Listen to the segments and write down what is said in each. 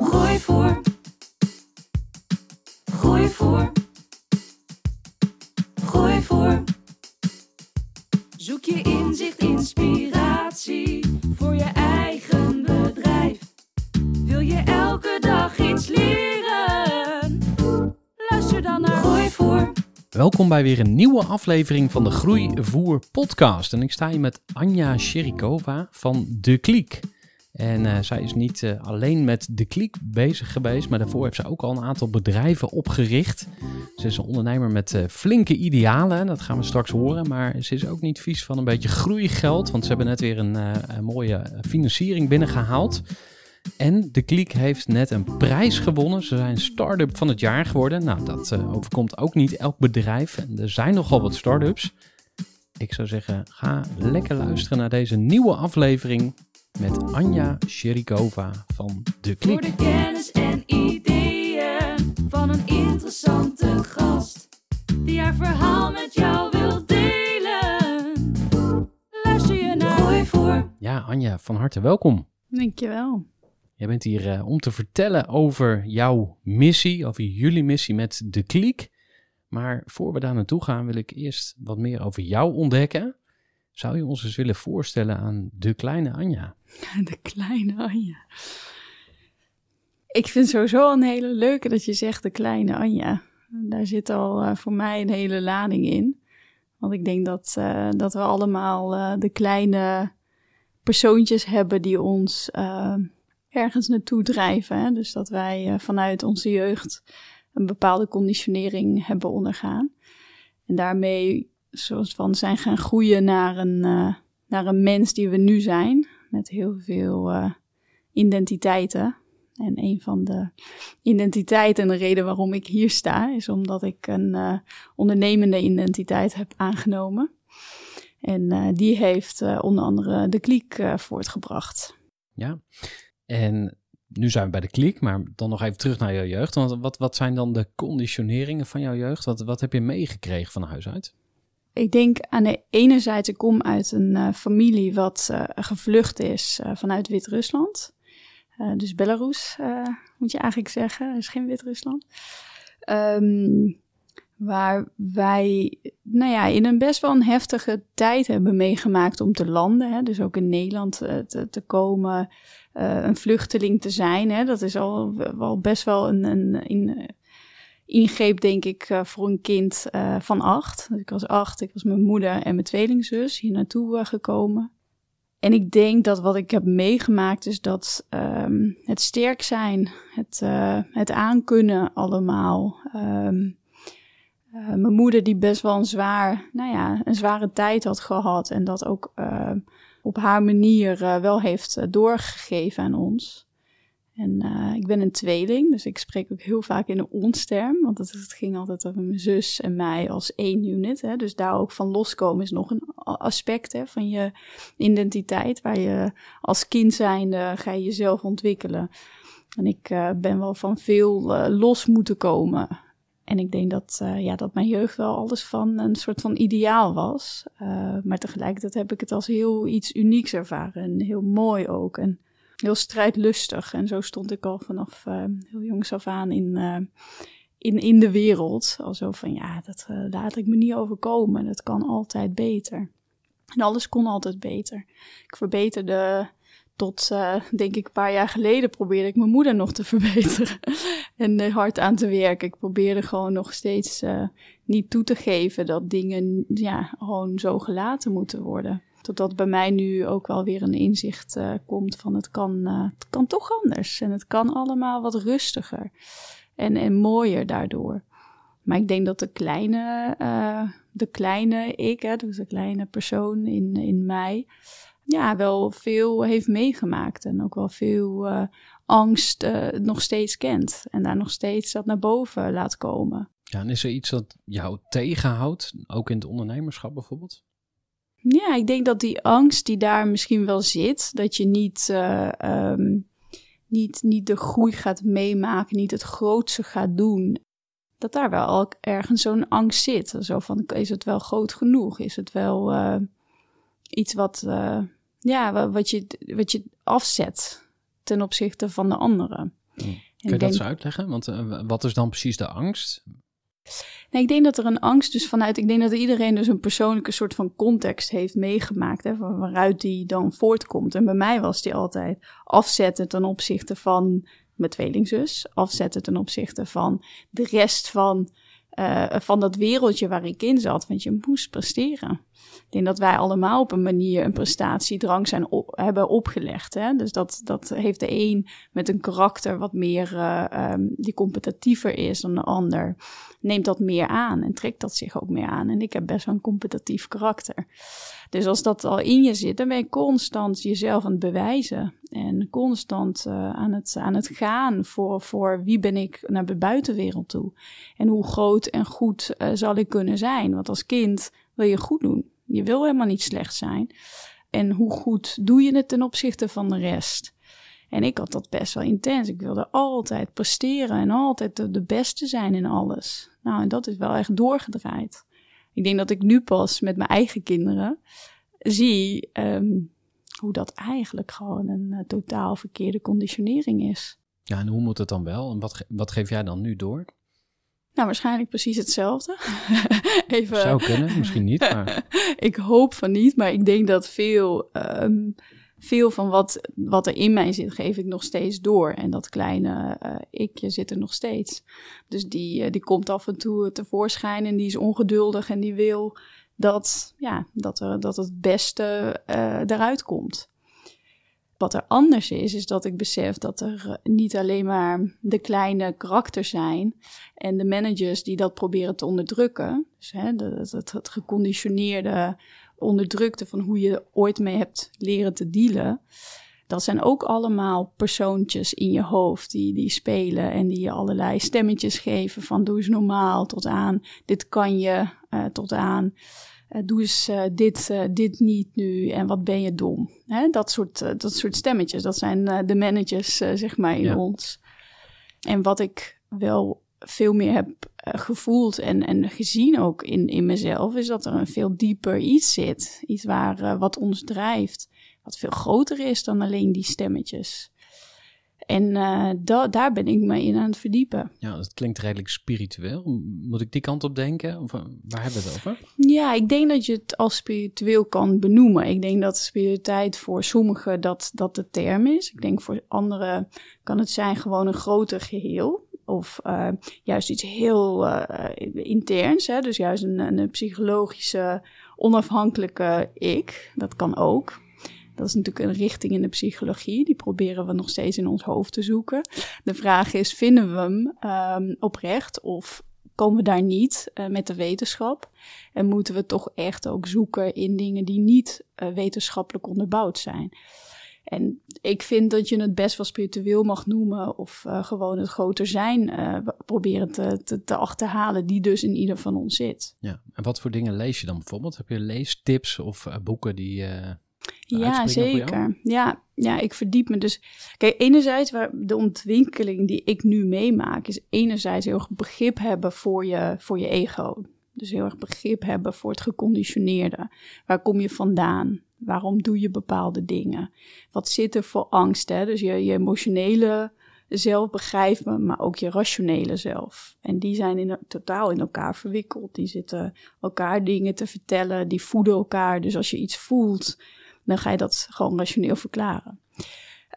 Groeivoer. Groeivoer. Groeivoer. Zoek je inzicht, inspiratie voor je eigen bedrijf. Wil je elke dag iets leren? Luister dan naar Groeivoer. Welkom bij weer een nieuwe aflevering van de Groeivoer podcast. En ik sta hier met Anja Sherikova van De Kliek. En eh, zij is niet eh, alleen met De Kliek bezig geweest, maar daarvoor heeft ze ook al een aantal bedrijven opgericht. Ze is een ondernemer met eh, flinke idealen, dat gaan we straks horen. Maar ze is ook niet vies van een beetje groeigeld, want ze hebben net weer een, mooie financiering binnengehaald. En de Kliek heeft net een prijs gewonnen. Ze zijn start-up van het jaar geworden. Nou, dat overkomt ook niet elk bedrijf. En er zijn nogal wat start-ups. Ik zou zeggen, ga lekker luisteren naar deze nieuwe aflevering met Anja Sherikova van De Voor Kliek. de kennis en ideeën van een interessante gast. Die haar verhaal met jou wil delen. Luister je naar Groeivoer. Ja, Anja, van harte welkom. Dankjewel. Jij bent hier eh, om te vertellen over jouw missie, over jullie missie met De Kliek. Maar voor we daar naartoe gaan, wil ik eerst wat meer over jou ontdekken. Zou je ons eens willen voorstellen aan de kleine Anja? De kleine Anja. Ik vind sowieso een hele leuke dat je zegt de kleine Anja. Daar zit al eh, voor mij een hele lading in. Want ik denk dat, eh, dat we allemaal eh, de kleine persoontjes hebben die ons ergens naartoe drijven. Hè? Dus dat wij vanuit onze jeugd een bepaalde conditionering hebben ondergaan. En daarmee soort van zijn gaan groeien naar een, eh, naar een mens die we nu zijn. Met heel veel eh, identiteiten. En een van de identiteiten en de reden waarom ik hier sta, is omdat ik een eh, ondernemende identiteit heb aangenomen. En die heeft onder andere de kliek voortgebracht. Ja. En nu zijn we bij de kliek, maar dan nog even terug naar jouw jeugd. Want wat, wat zijn dan de conditioneringen van jouw jeugd? Wat, wat heb je meegekregen van huis uit? Ik denk aan de ene zijde, ik kom uit een eh, familie wat eh, gevlucht is eh, vanuit Wit-Rusland. Dus Belarus, moet je eigenlijk zeggen. Is geen Wit-Rusland. Ehm, waar wij nou ja, in een best wel een heftige tijd hebben meegemaakt om te landen. Hè? Dus ook in Nederland te, te komen, een vluchteling te zijn. Hè? Dat is al wel best wel een, een, ingreep, denk ik, eh, voor een kind eh, van acht. Dus ik was acht, ik was mijn moeder en mijn tweelingzus hier naartoe eh, gekomen. En ik denk dat wat ik heb meegemaakt is dat ehm, het sterk zijn, het, eh, het aankunnen allemaal. ehm, eh, mijn moeder die best wel een, zwaar, nou ja, een zware tijd had gehad en dat ook op haar manier wel heeft doorgegeven aan ons. En eh, ik ben een tweeling, dus ik spreek ook heel vaak in een onsterm. Want het, ging altijd over mijn zus en mij als één unit. Hè. Dus daar ook van loskomen is nog een aspect hè, van je identiteit. Waar je als kind zijnde ga je jezelf ontwikkelen. En ik eh, ben wel van veel eh, los moeten komen. En ik denk dat, ja, dat mijn jeugd wel alles van een soort van ideaal was. Maar tegelijkertijd heb ik het als heel iets unieks ervaren. En heel mooi ook. En heel strijdlustig. En zo stond ik al vanaf eh, heel jongs af aan in, eh, in, in de wereld. Al zo van, ja, dat eh, laat ik me niet overkomen. Dat kan altijd beter. En alles kon altijd beter. Ik verbeterde tot, denk ik, een paar jaar geleden probeerde ik mijn moeder nog te verbeteren. en hard aan te werken. Ik probeerde gewoon nog steeds niet toe te geven dat dingen ja, gewoon zo gelaten moeten worden. Totdat bij mij nu ook wel weer een inzicht uh, komt van het kan, het kan toch anders. En het kan allemaal wat rustiger en, en mooier daardoor. Maar ik denk dat de kleine, de kleine ik, hè, dus de kleine persoon in, in mij, ja, wel veel heeft meegemaakt en ook wel veel angst nog steeds kent. En daar nog steeds dat naar boven laat komen. Ja, en is er iets dat jou tegenhoudt, ook in het ondernemerschap bijvoorbeeld? Ja, ik denk dat die angst die daar misschien wel zit, dat je niet, uh, um, niet, niet de groei gaat meemaken, niet het grootste gaat doen. Dat daar wel ook ergens zo'n angst zit. Zo van, is het wel groot genoeg? Is het wel iets wat, uh, ja, wat, je, wat je afzet ten opzichte van de anderen. Hm. Kun je dat eens uitleggen? Want wat is dan precies de angst? Nee, ik denk dat er een angst dus vanuit... Ik denk dat iedereen dus een persoonlijke soort van context heeft meegemaakt... Hè, waaruit die dan voortkomt. En bij mij was die altijd afzetten ten opzichte van mijn tweelingzus. Afzetten ten opzichte van de rest van, uh, van dat wereldje waar ik in zat. Want je moest presteren. Ik denk dat wij allemaal op een manier een prestatiedrang zijn op, hebben opgelegd. Hè? Dus dat, dat heeft de een met een karakter wat meer uh, um, die competitiever is dan de ander. Neemt dat meer aan en trekt dat zich ook meer aan. En ik heb best wel een competitief karakter. Dus als dat al in je zit, dan ben je constant jezelf aan het bewijzen. En constant uh, aan, het, aan het gaan voor, voor wie ben ik naar de buitenwereld toe. En hoe groot en goed uh, zal ik kunnen zijn. Want als kind wil je goed doen. Je wil helemaal niet slecht zijn. En hoe goed doe je het ten opzichte van de rest? En ik had dat best wel intens. Ik wilde altijd presteren en altijd de beste zijn in alles. Nou, en dat is wel echt doorgedraaid. Ik denk dat ik nu pas met mijn eigen kinderen zie um, hoe dat eigenlijk gewoon een uh, totaal verkeerde conditionering is. Ja, en hoe moet het dan wel? En wat, wat geef jij dan nu door? Nou, waarschijnlijk precies hetzelfde. Even... Zou kunnen, misschien niet. Maar... ik hoop van niet, maar ik denk dat veel, um, veel van wat, wat er in mij zit, geef ik nog steeds door. En dat kleine uh, ikje zit er nog steeds. Dus die, uh, die komt af en toe tevoorschijn en die is ongeduldig en die wil dat, ja, dat, er, dat het beste uh, eruit komt. Wat er anders is, is dat ik besef dat er eh, niet alleen maar de kleine karakters zijn en de managers die dat proberen te onderdrukken. Dus hè, het, het geconditioneerde, onderdrukte van hoe je ooit mee hebt leren te dealen. Dat zijn ook allemaal persoontjes in je hoofd die, die spelen en die je allerlei stemmetjes geven van doe eens normaal tot aan dit kan je, uh, tot aan uh, doe eens uh, dit, dit niet nu en wat ben je dom. Hè? Dat, soort, dat soort stemmetjes, dat zijn de managers zeg maar in ja. ons. En wat ik wel veel meer heb gevoeld en, en gezien ook in, in mezelf, is dat er een veel dieper iets zit. Iets waar, wat ons drijft, wat veel groter is dan alleen die stemmetjes. En uh, da daar ben ik me in aan het verdiepen. Ja, dat klinkt redelijk spiritueel. Moet ik die kant op denken? Of waar hebben we het over? Ja, ik denk dat je het als spiritueel kan benoemen. Ik denk dat spiritualiteit voor sommigen dat, dat de term is. Ik denk voor anderen kan het zijn gewoon een groter geheel. Of uh, juist iets heel uh, interns. Hè? Dus juist een, een psychologische, onafhankelijke ik. Dat kan ook. Dat is natuurlijk een richting in de psychologie. Die proberen we nog steeds in ons hoofd te zoeken. De vraag is: vinden we hem um, oprecht of komen we daar niet uh, met de wetenschap? En moeten we toch echt ook zoeken in dingen die niet wetenschappelijk onderbouwd zijn? En ik vind dat je het best wel spiritueel mag noemen of uh, gewoon het groter zijn uh, proberen te, te, te, achterhalen, die dus in ieder van ons zit. Ja, en wat voor dingen lees je dan bijvoorbeeld? Heb je leestips of uh, boeken die ja, zeker. Ja, ja, ik verdiep me dus. Kijk, enerzijds, waar de ontwikkeling die ik nu meemaak, is enerzijds heel erg begrip hebben voor je, voor je ego. Dus heel erg begrip hebben voor het geconditioneerde. Waar kom je vandaan? Waarom doe je bepaalde dingen? Wat zit er voor angst? Hè? Dus je, je emotionele zelf begrijpen, maar ook je rationele zelf. En die zijn in, totaal in elkaar verwikkeld. Die zitten elkaar dingen te vertellen, die voeden elkaar. Dus als je iets voelt, dan ga je dat gewoon rationeel verklaren.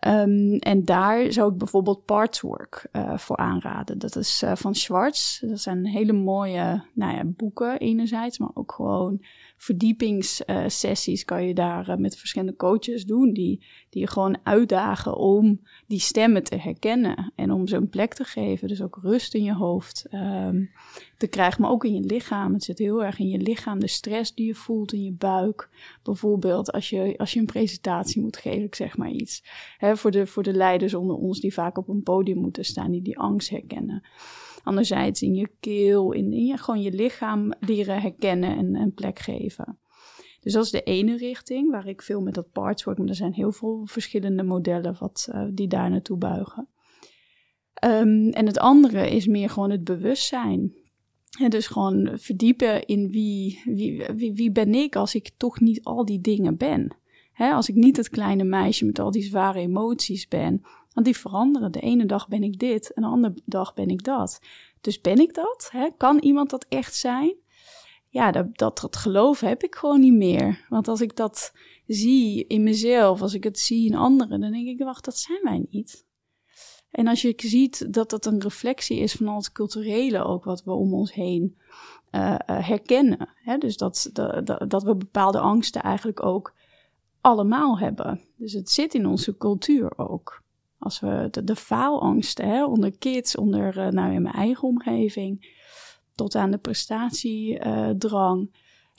Ehm, en daar zou ik bijvoorbeeld Partswork uh, voor aanraden. Dat is uh, van Schwartz. Dat zijn hele mooie nou ja, boeken enerzijds, maar ook gewoon verdiepingssessies kan je daar uh, met verschillende coaches doen. Die, die je gewoon uitdagen om die stemmen te herkennen en om ze een plek te geven. Dus ook rust in je hoofd um, te krijgen, maar ook in je lichaam. Het zit heel erg in je lichaam, de stress die je voelt in je buik. Bijvoorbeeld als je, als je een presentatie moet geven, ik zeg maar iets. Hè, voor, de, voor de leiders onder ons die vaak op een podium moeten staan, die die angst herkennen. Anderzijds in je keel, in, in je, gewoon je lichaam leren herkennen en een plek geven. Dus dat is de ene richting, waar ik veel met dat parts work, maar er zijn heel veel verschillende modellen wat, uh, die daar naartoe buigen. Um, en het andere is meer gewoon het bewustzijn. En dus gewoon verdiepen in wie, wie, wie, wie ben ik als ik toch niet al die dingen ben. He, als ik niet het kleine meisje met al die zware emoties ben, want die veranderen. De ene dag ben ik dit en de andere dag ben ik dat. Dus ben ik dat? Kan iemand dat echt zijn? Ja, dat, dat, dat geloof heb ik gewoon niet meer. Want als ik dat zie in mezelf, als ik het zie in anderen, dan denk ik, wacht, dat zijn wij niet. En als je ziet dat dat een reflectie is van al het culturele ook wat we om ons heen uh, uh, herkennen. Hè? Dus dat, dat, dat we bepaalde angsten eigenlijk ook allemaal hebben. Dus het zit in onze cultuur ook. Als we de, de faalangsten hè, onder kids, onder uh, nou in mijn eigen omgeving, tot aan de prestatiedrang.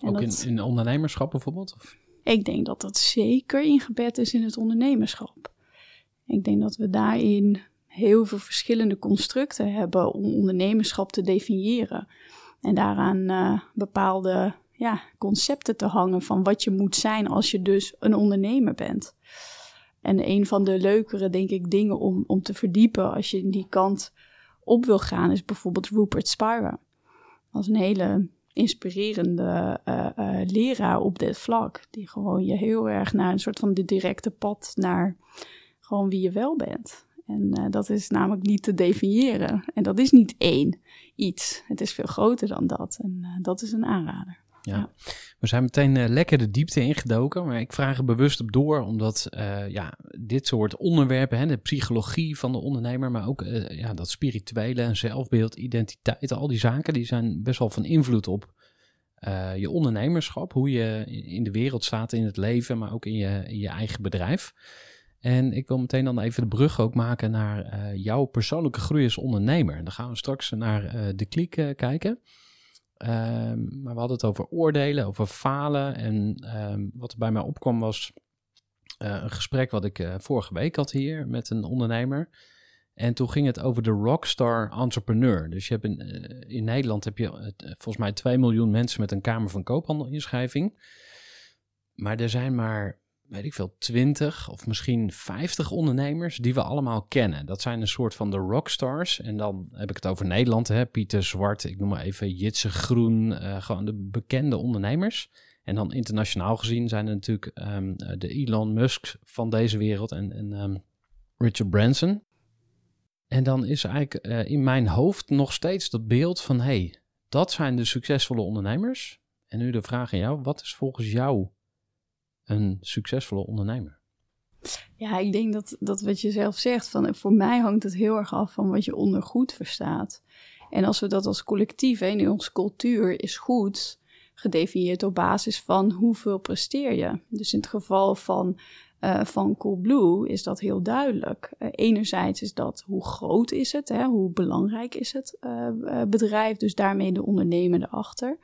Uh, ook dat, in, in ondernemerschap bijvoorbeeld? Of? Ik denk dat dat zeker ingebed is in het ondernemerschap. Ik denk dat we daarin heel veel verschillende constructen hebben om ondernemerschap te definiëren. En daaraan uh, bepaalde ja, concepten te hangen van wat je moet zijn als je dus een ondernemer bent. En een van de leukere, denk ik, dingen om, om te verdiepen als je in die kant op wil gaan, is bijvoorbeeld Rupert Spira. Dat is een hele inspirerende uh, uh, leraar op dit vlak. Die gewoon je heel erg naar een soort van de directe pad naar gewoon wie je wel bent. En uh, dat is namelijk niet te definiëren. En dat is niet één iets. Het is veel groter dan dat. En dat is een aanrader. Ja. We zijn meteen uh, lekker de diepte ingedoken, maar ik vraag er bewust op door, omdat uh, ja, dit soort onderwerpen, hè, de psychologie van de ondernemer, maar ook uh, ja, dat spirituele en zelfbeeld, identiteit, al die zaken, die zijn best wel van invloed op je ondernemerschap, hoe je in de wereld staat in het leven, maar ook in je, in je eigen bedrijf. En ik wil meteen dan even de brug ook maken naar jouw persoonlijke groei als ondernemer. Dan gaan we straks naar de kliek kijken. Um, maar we hadden het over oordelen, over falen. En um, wat er bij mij opkwam was een gesprek wat ik vorige week had hier met een ondernemer. En toen ging het over de rockstar entrepreneur. Dus je hebt in, in Nederland heb je volgens mij 2 miljoen mensen met een Kamer van Koophandel inschrijving. Maar er zijn maar weet ik veel, 20 of misschien 50 ondernemers die we allemaal kennen. Dat zijn een soort van de rockstars. En dan heb ik het over Nederland, hè? Pieter Zwart, ik noem maar even Jitse Groen, uh, gewoon de bekende ondernemers. En dan internationaal gezien zijn er natuurlijk um, de Elon Musk van deze wereld en, en um, Richard Branson. En dan is eigenlijk uh, in mijn hoofd nog steeds dat beeld van, hey, dat zijn de succesvolle ondernemers. En nu de vraag aan jou, wat is volgens jou een succesvolle ondernemer? Ja, ik denk dat, dat wat je zelf zegt, van, voor mij hangt het heel erg af van wat je onder goed verstaat. En als we dat als collectief, hè, in onze cultuur, is goed gedefinieerd op basis van hoeveel presteer je. Dus in het geval van, uh, van Coolblue is dat heel duidelijk. Uh, enerzijds is dat hoe groot is het, hè, hoe belangrijk is het uh, bedrijf, dus daarmee de ondernemer erachter.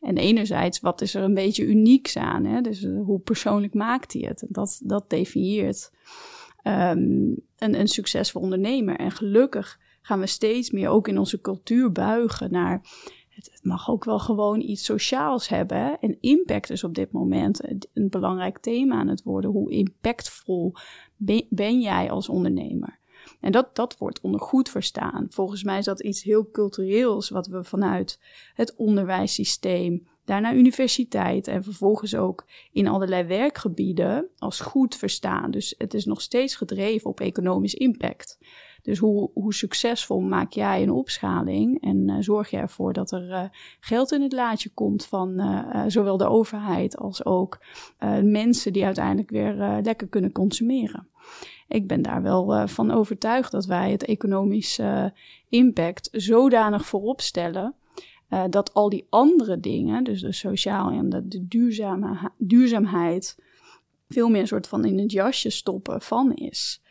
En enerzijds, wat is er een beetje unieks aan? Hè? Dus uh, hoe persoonlijk maakt hij het? Dat, dat definieert um, een, een succesvol ondernemer. En gelukkig gaan we steeds meer ook in onze cultuur buigen naar... Het, mag ook wel gewoon iets sociaals hebben. En impact is op dit moment een belangrijk thema aan het worden. Hoe impactvol ben jij als ondernemer? En dat, dat wordt onder goed verstaan. Volgens mij is dat iets heel cultureels wat we vanuit het onderwijssysteem, daarna universiteit en vervolgens ook in allerlei werkgebieden als goed verstaan. Dus het is nog steeds gedreven op economisch impact. Dus hoe, hoe succesvol maak jij een opschaling en eh, zorg je ervoor dat er eh, geld in het laadje komt van eh, zowel de overheid als ook mensen die uiteindelijk weer lekker kunnen consumeren. Ik ben daar wel van overtuigd dat wij het economische impact zodanig voorop stellen dat al die andere dingen, dus de sociaal en de, de duurzame, duurzaamheid, veel meer een soort van in het jasje stoppen van is.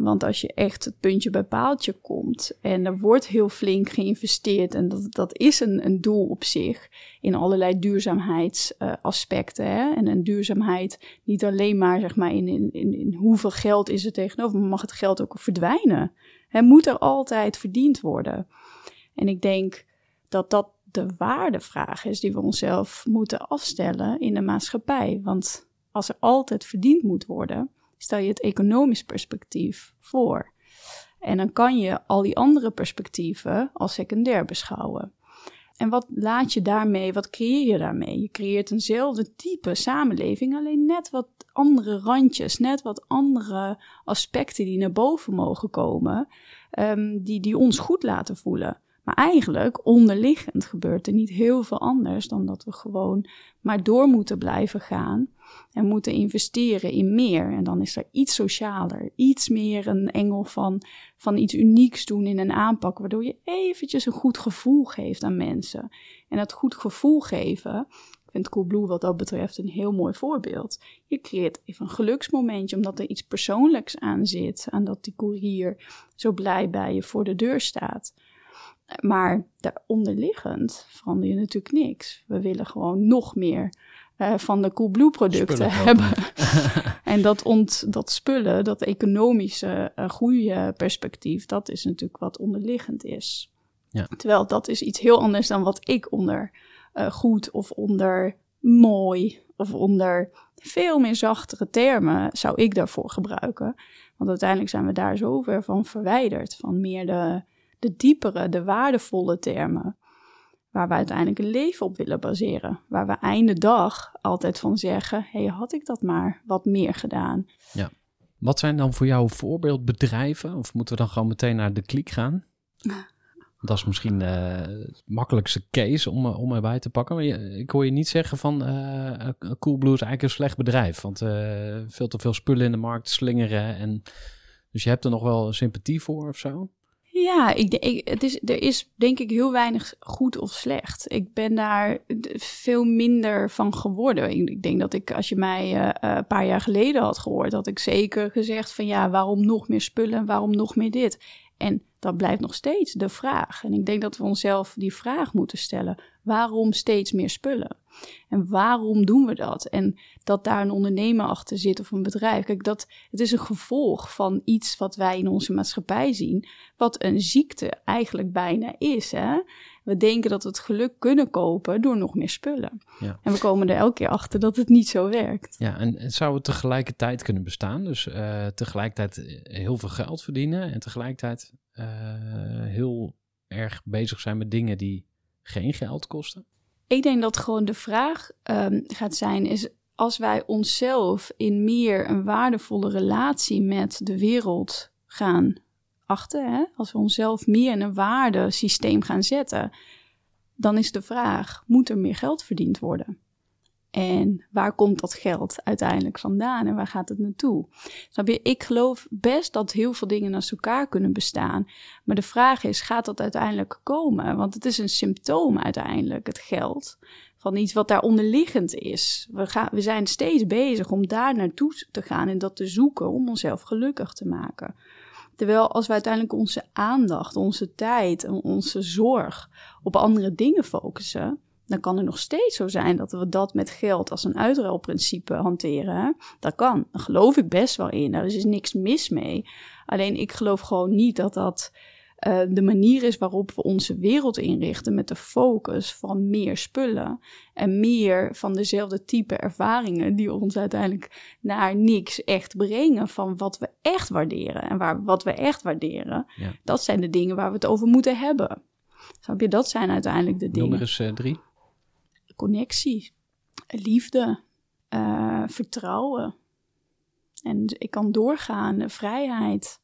Want als je echt het puntje bij paaltje komt en er wordt heel flink geïnvesteerd en dat, dat is een, een doel op zich in allerlei duurzaamheidsaspecten. En een duurzaamheid niet alleen maar, zeg maar in, in, in, hoeveel geld is er tegenover, maar mag het geld ook verdwijnen. Het moet er altijd verdiend worden. En ik denk dat dat de waardevraag is die we onszelf moeten afstellen in de maatschappij. Want als er altijd verdiend moet worden, stel je het economisch perspectief voor. En dan kan je al die andere perspectieven als secundair beschouwen. En wat laat je daarmee, wat creëer je daarmee? Je creëert eenzelfde type samenleving, alleen net wat andere randjes, net wat andere aspecten die naar boven mogen komen, um, die, die ons goed laten voelen. Maar eigenlijk, onderliggend, gebeurt er niet heel veel anders dan dat we gewoon maar door moeten blijven gaan en moeten investeren in meer. En dan is er iets socialer, iets meer een engel van, van iets unieks doen in een aanpak, waardoor je eventjes een goed gevoel geeft aan mensen. En dat goed gevoel geven, ik vind Coolblue wat dat betreft een heel mooi voorbeeld. Je creëert even een geluksmomentje, omdat er iets persoonlijks aan zit, aan dat die courier zo blij bij je voor de deur staat. Maar daaronderliggend verander je natuurlijk niks. We willen gewoon nog meer uh, van de Coolblue producten hebben. en dat, ont, dat spullen, dat economische uh, groeiperspectief, dat is natuurlijk wat onderliggend is. Ja. Terwijl dat is iets heel anders dan wat ik onder uh, goed of onder mooi of onder veel meer zachtere termen zou ik daarvoor gebruiken. Want uiteindelijk zijn we daar zo ver van verwijderd, van meer de de diepere, de waardevolle termen. Waar we uiteindelijk een leven op willen baseren. Waar we einde dag altijd van zeggen: hey, had ik dat maar wat meer gedaan. Ja. Wat zijn dan voor jou voorbeeldbedrijven? Of moeten we dan gewoon meteen naar de klik gaan? Dat is misschien uh, het makkelijkste case om, om erbij te pakken. Maar ik hoor je niet zeggen van uh, Coolblue is eigenlijk een slecht bedrijf. Want uh, veel te veel spullen in de markt slingeren. En, dus je hebt er nog wel sympathie voor of zo? Ja, ik, ik, het is, er is denk ik heel weinig goed of slecht. Ik ben daar veel minder van geworden. Ik, denk dat ik, als je mij uh, een paar jaar geleden had gehoord, had ik zeker gezegd van ja, waarom nog meer spullen, waarom nog meer dit? En dat blijft nog steeds de vraag. En ik denk dat we onszelf die vraag moeten stellen: waarom steeds meer spullen? En waarom doen we dat? En dat daar een ondernemer achter zit of een bedrijf. Kijk, dat, het is een gevolg van iets wat wij in onze maatschappij zien, wat een ziekte eigenlijk bijna is. Hè? We denken dat we het geluk kunnen kopen door nog meer spullen. Ja. En we komen er elke keer achter dat het niet zo werkt. Ja, en, zou het tegelijkertijd kunnen bestaan? Dus uh, tegelijkertijd heel veel geld verdienen en tegelijkertijd uh, heel erg bezig zijn met dingen die geen geld kosten? Ik denk dat gewoon de vraag um, gaat zijn: is als wij onszelf in meer een waardevolle relatie met de wereld gaan hè? als we onszelf meer in een waardesysteem gaan zetten, dan is de vraag: moet er meer geld verdiend worden? En waar komt dat geld uiteindelijk vandaan en waar gaat het naartoe? Ik geloof best dat heel veel dingen naast elkaar kunnen bestaan. Maar de vraag is, gaat dat uiteindelijk komen? Want het is een symptoom uiteindelijk, het geld, van iets wat daar onderliggend is. We, gaan, we zijn steeds bezig om daar naartoe te gaan en dat te zoeken om onszelf gelukkig te maken. Terwijl als we uiteindelijk onze aandacht, onze tijd en onze zorg op andere dingen focussen, dan kan het nog steeds zo zijn dat we dat met geld als een uitruilprincipe hanteren. Dat kan. Daar geloof ik best wel in. Daar is niks mis mee. Alleen ik geloof gewoon niet dat dat uh, de manier is waarop we onze wereld inrichten met de focus van meer spullen en meer van dezelfde type ervaringen die ons uiteindelijk naar niks echt brengen van wat we echt waarderen. En waar, wat we echt waarderen, ja. dat zijn de dingen waar we het over moeten hebben. Snap je? Dat zijn uiteindelijk de dingen. Nummer is uh, drie connectie, liefde, uh, vertrouwen. En ik kan doorgaan, vrijheid,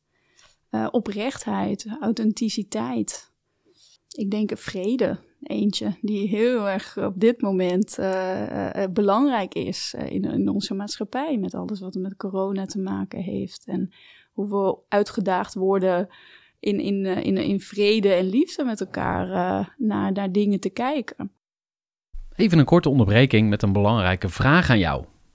eh, oprechtheid, authenticiteit. Ik denk vrede, eentje, die heel erg op dit moment uh, uh, belangrijk is in, in, onze maatschappij. Met alles wat er met corona te maken heeft. En hoe we uitgedaagd worden in, in, in, in vrede en liefde met elkaar naar, naar dingen te kijken. Even een korte onderbreking met een belangrijke vraag aan jou.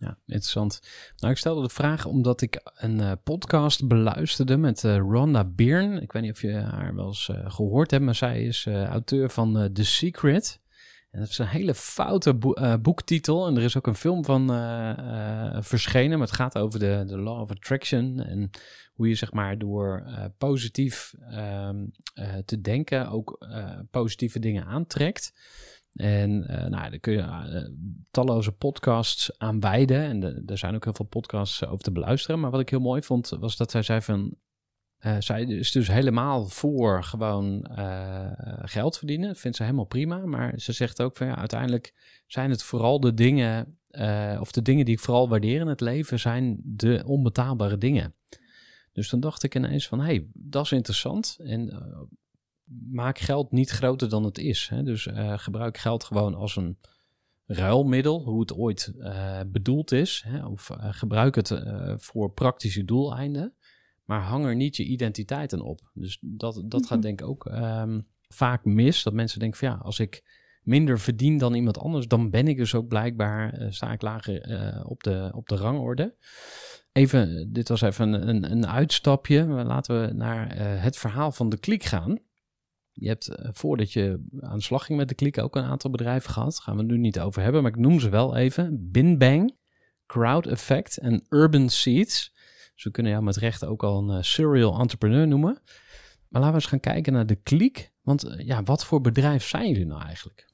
Ja, interessant. Nou, ik stelde de vraag omdat ik een uh, podcast beluisterde met uh, Rhonda Byrne. Ik weet niet of je haar wel eens uh, gehoord hebt, maar zij is auteur van The Secret. En dat is een hele foute bo boektitel. En er is ook een film van verschenen. Maar het gaat over de, de Law of Attraction. En hoe je zeg maar door positief ehm, te denken ook positieve dingen aantrekt. En uh, nou, daar kun je uh, talloze podcasts aan wijden. En er zijn ook heel veel podcasts over te beluisteren. Maar wat ik heel mooi vond, was dat zij zei van... Uh, zij is dus helemaal voor gewoon geld verdienen. Dat vindt ze helemaal prima. Maar ze zegt ook van ja, uiteindelijk zijn het vooral de dingen... of de dingen die ik vooral waardeer in het leven, zijn de onbetaalbare dingen. Dus dan dacht ik ineens van, hé, hey, dat is interessant. En maak geld niet groter dan het is. Hè? Dus uh, gebruik geld gewoon als een ruilmiddel, hoe het ooit uh, bedoeld is. Hè? Of uh, gebruik het voor praktische doeleinden. Maar hang er niet je identiteit aan op. Dus dat, dat mm -hmm. gaat denk ik ook um, vaak mis. Dat mensen denken van ja, als ik minder verdien dan iemand anders, dan ben ik dus ook blijkbaar, sta ik lager op, de, op de rangorde. Even, dit was even een, een, een uitstapje. Laten we naar het verhaal van de klik gaan. Je hebt uh, voordat je aan de slag ging met de klik ook een aantal bedrijven gehad. Daar gaan we het nu niet over hebben, maar ik noem ze wel even. Binbang, Crowd Effect en Urban Seeds. Dus we kunnen jou met recht ook al een uh, serial entrepreneur noemen. Maar laten we eens gaan kijken naar de klik. Want uh, ja, wat voor bedrijf zijn jullie nou eigenlijk?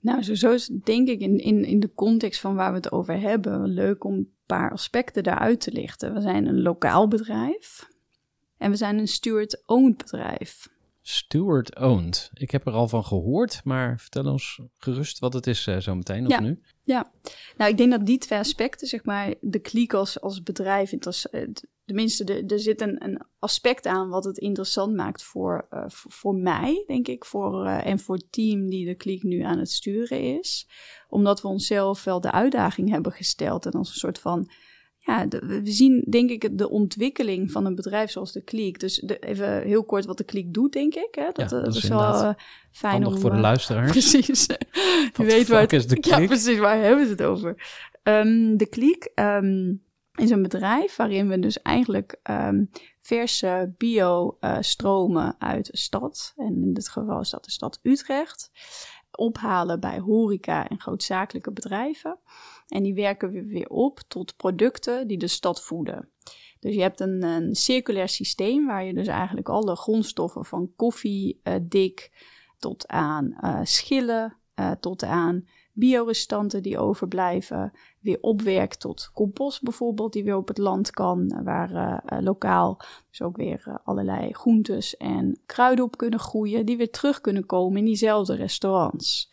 Nou, zo is denk ik in, in, in de context van waar we het over hebben leuk om een paar aspecten daaruit te lichten. We zijn een lokaal bedrijf en we zijn een steward-owned bedrijf. Steward Owned. Ik heb er al van gehoord, maar vertel ons gerust wat het is uh, zo meteen of ja. nu. Ja, nou ik denk dat die twee aspecten, zeg maar, de kliek als, als bedrijf, tenminste, de, er zit een, een aspect aan wat het interessant maakt voor, uh, voor, voor, mij, denk ik, voor, uh, en voor het team die de kliek nu aan het sturen is. Omdat we onszelf wel de uitdaging hebben gesteld en als een soort van ja, we zien denk ik de ontwikkeling van een bedrijf zoals de Kliek. Dus de, even heel kort wat de Kliek doet, denk ik. Hè? Dat, ja, dat, is, wel uh, fijn om... voor de luisteraars. Precies. Je weet waar het, is de Kliek? Ja, precies. Waar hebben ze het over? Um, de Kliek um, is een bedrijf waarin we dus eigenlijk um, verse bio-stromen uh, uit de stad, en in dit geval is dat de stad Utrecht, ophalen bij horeca en grootzakelijke bedrijven. En die werken we weer op tot producten die de stad voeden. Dus je hebt een, een circulair systeem waar je dus eigenlijk alle grondstoffen van koffie, uh, dik, tot aan uh, schillen, uh, tot aan biorestanten die overblijven, weer opwerkt tot compost bijvoorbeeld, die weer op het land kan, waar lokaal dus ook weer allerlei groentes en kruiden op kunnen groeien, die weer terug kunnen komen in diezelfde restaurants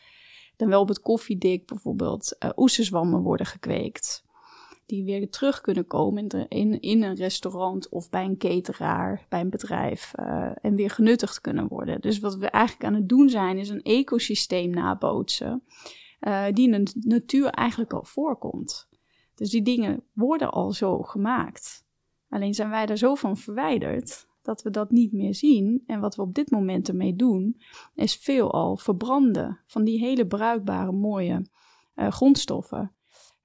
dan wel op het koffiedik bijvoorbeeld uh, worden gekweekt. Die weer terug kunnen komen in, in, in een restaurant of bij een cateraar, bij een bedrijf. En weer genuttigd kunnen worden. Dus wat we eigenlijk aan het doen zijn, is een ecosysteem nabootsen. Uh, die in de natuur eigenlijk al voorkomt. Dus die dingen worden al zo gemaakt. Alleen zijn wij daar zo van verwijderd dat we dat niet meer zien. En wat we op dit moment ermee doen, is veelal verbranden van die hele bruikbare, mooie uh, grondstoffen.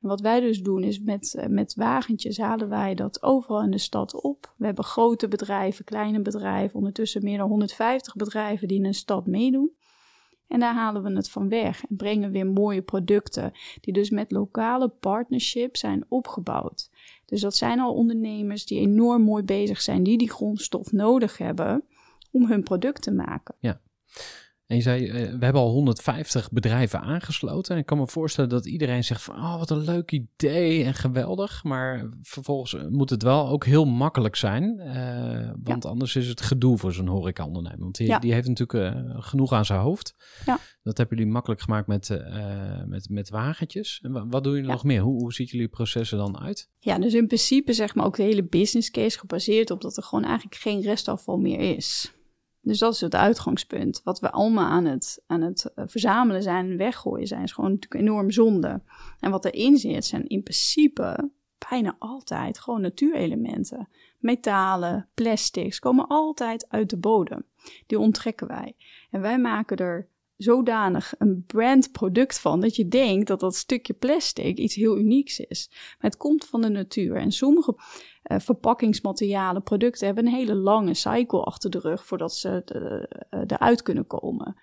En wat wij dus doen is met, uh, met wagentjes halen wij dat overal in de stad op. We hebben grote bedrijven, kleine bedrijven, ondertussen meer dan 150 bedrijven die in een stad meedoen. En daar halen we het van weg en brengen weer mooie producten, die dus met lokale partnerships zijn opgebouwd. Dus dat zijn al ondernemers die enorm mooi bezig zijn, die die grondstof nodig hebben om hun product te maken. Ja. En je zei, uh, we hebben al 150 bedrijven aangesloten. En ik kan me voorstellen dat iedereen zegt van, oh, wat een leuk idee en geweldig. Maar vervolgens moet het wel ook heel makkelijk zijn. Uh, want ja. anders is het gedoe voor zo'n horeca-ondernemer. Want die, ja. die heeft natuurlijk uh, genoeg aan zijn hoofd. Ja. Dat hebben jullie makkelijk gemaakt met, met, met wagentjes. En wat doen jullie nog meer? Hoe, hoe ziet jullie processen dan uit? Ja, dus in principe zeg maar ook de hele business case gebaseerd op dat er gewoon eigenlijk geen restafval meer is. Dus dat is het uitgangspunt. Wat we allemaal aan het, aan het verzamelen zijn en weggooien zijn, is gewoon natuurlijk enorm zonde. En wat erin zit, zijn in principe bijna altijd gewoon natuurelementen. Metalen, plastics komen altijd uit de bodem. Die onttrekken wij. En wij maken er zodanig een brandproduct van dat je denkt dat dat stukje plastic iets heel unieks is. Maar het komt van de natuur en sommige uh, verpakkingsmaterialen, producten hebben een hele lange cycle achter de rug voordat ze de, uh, eruit kunnen komen.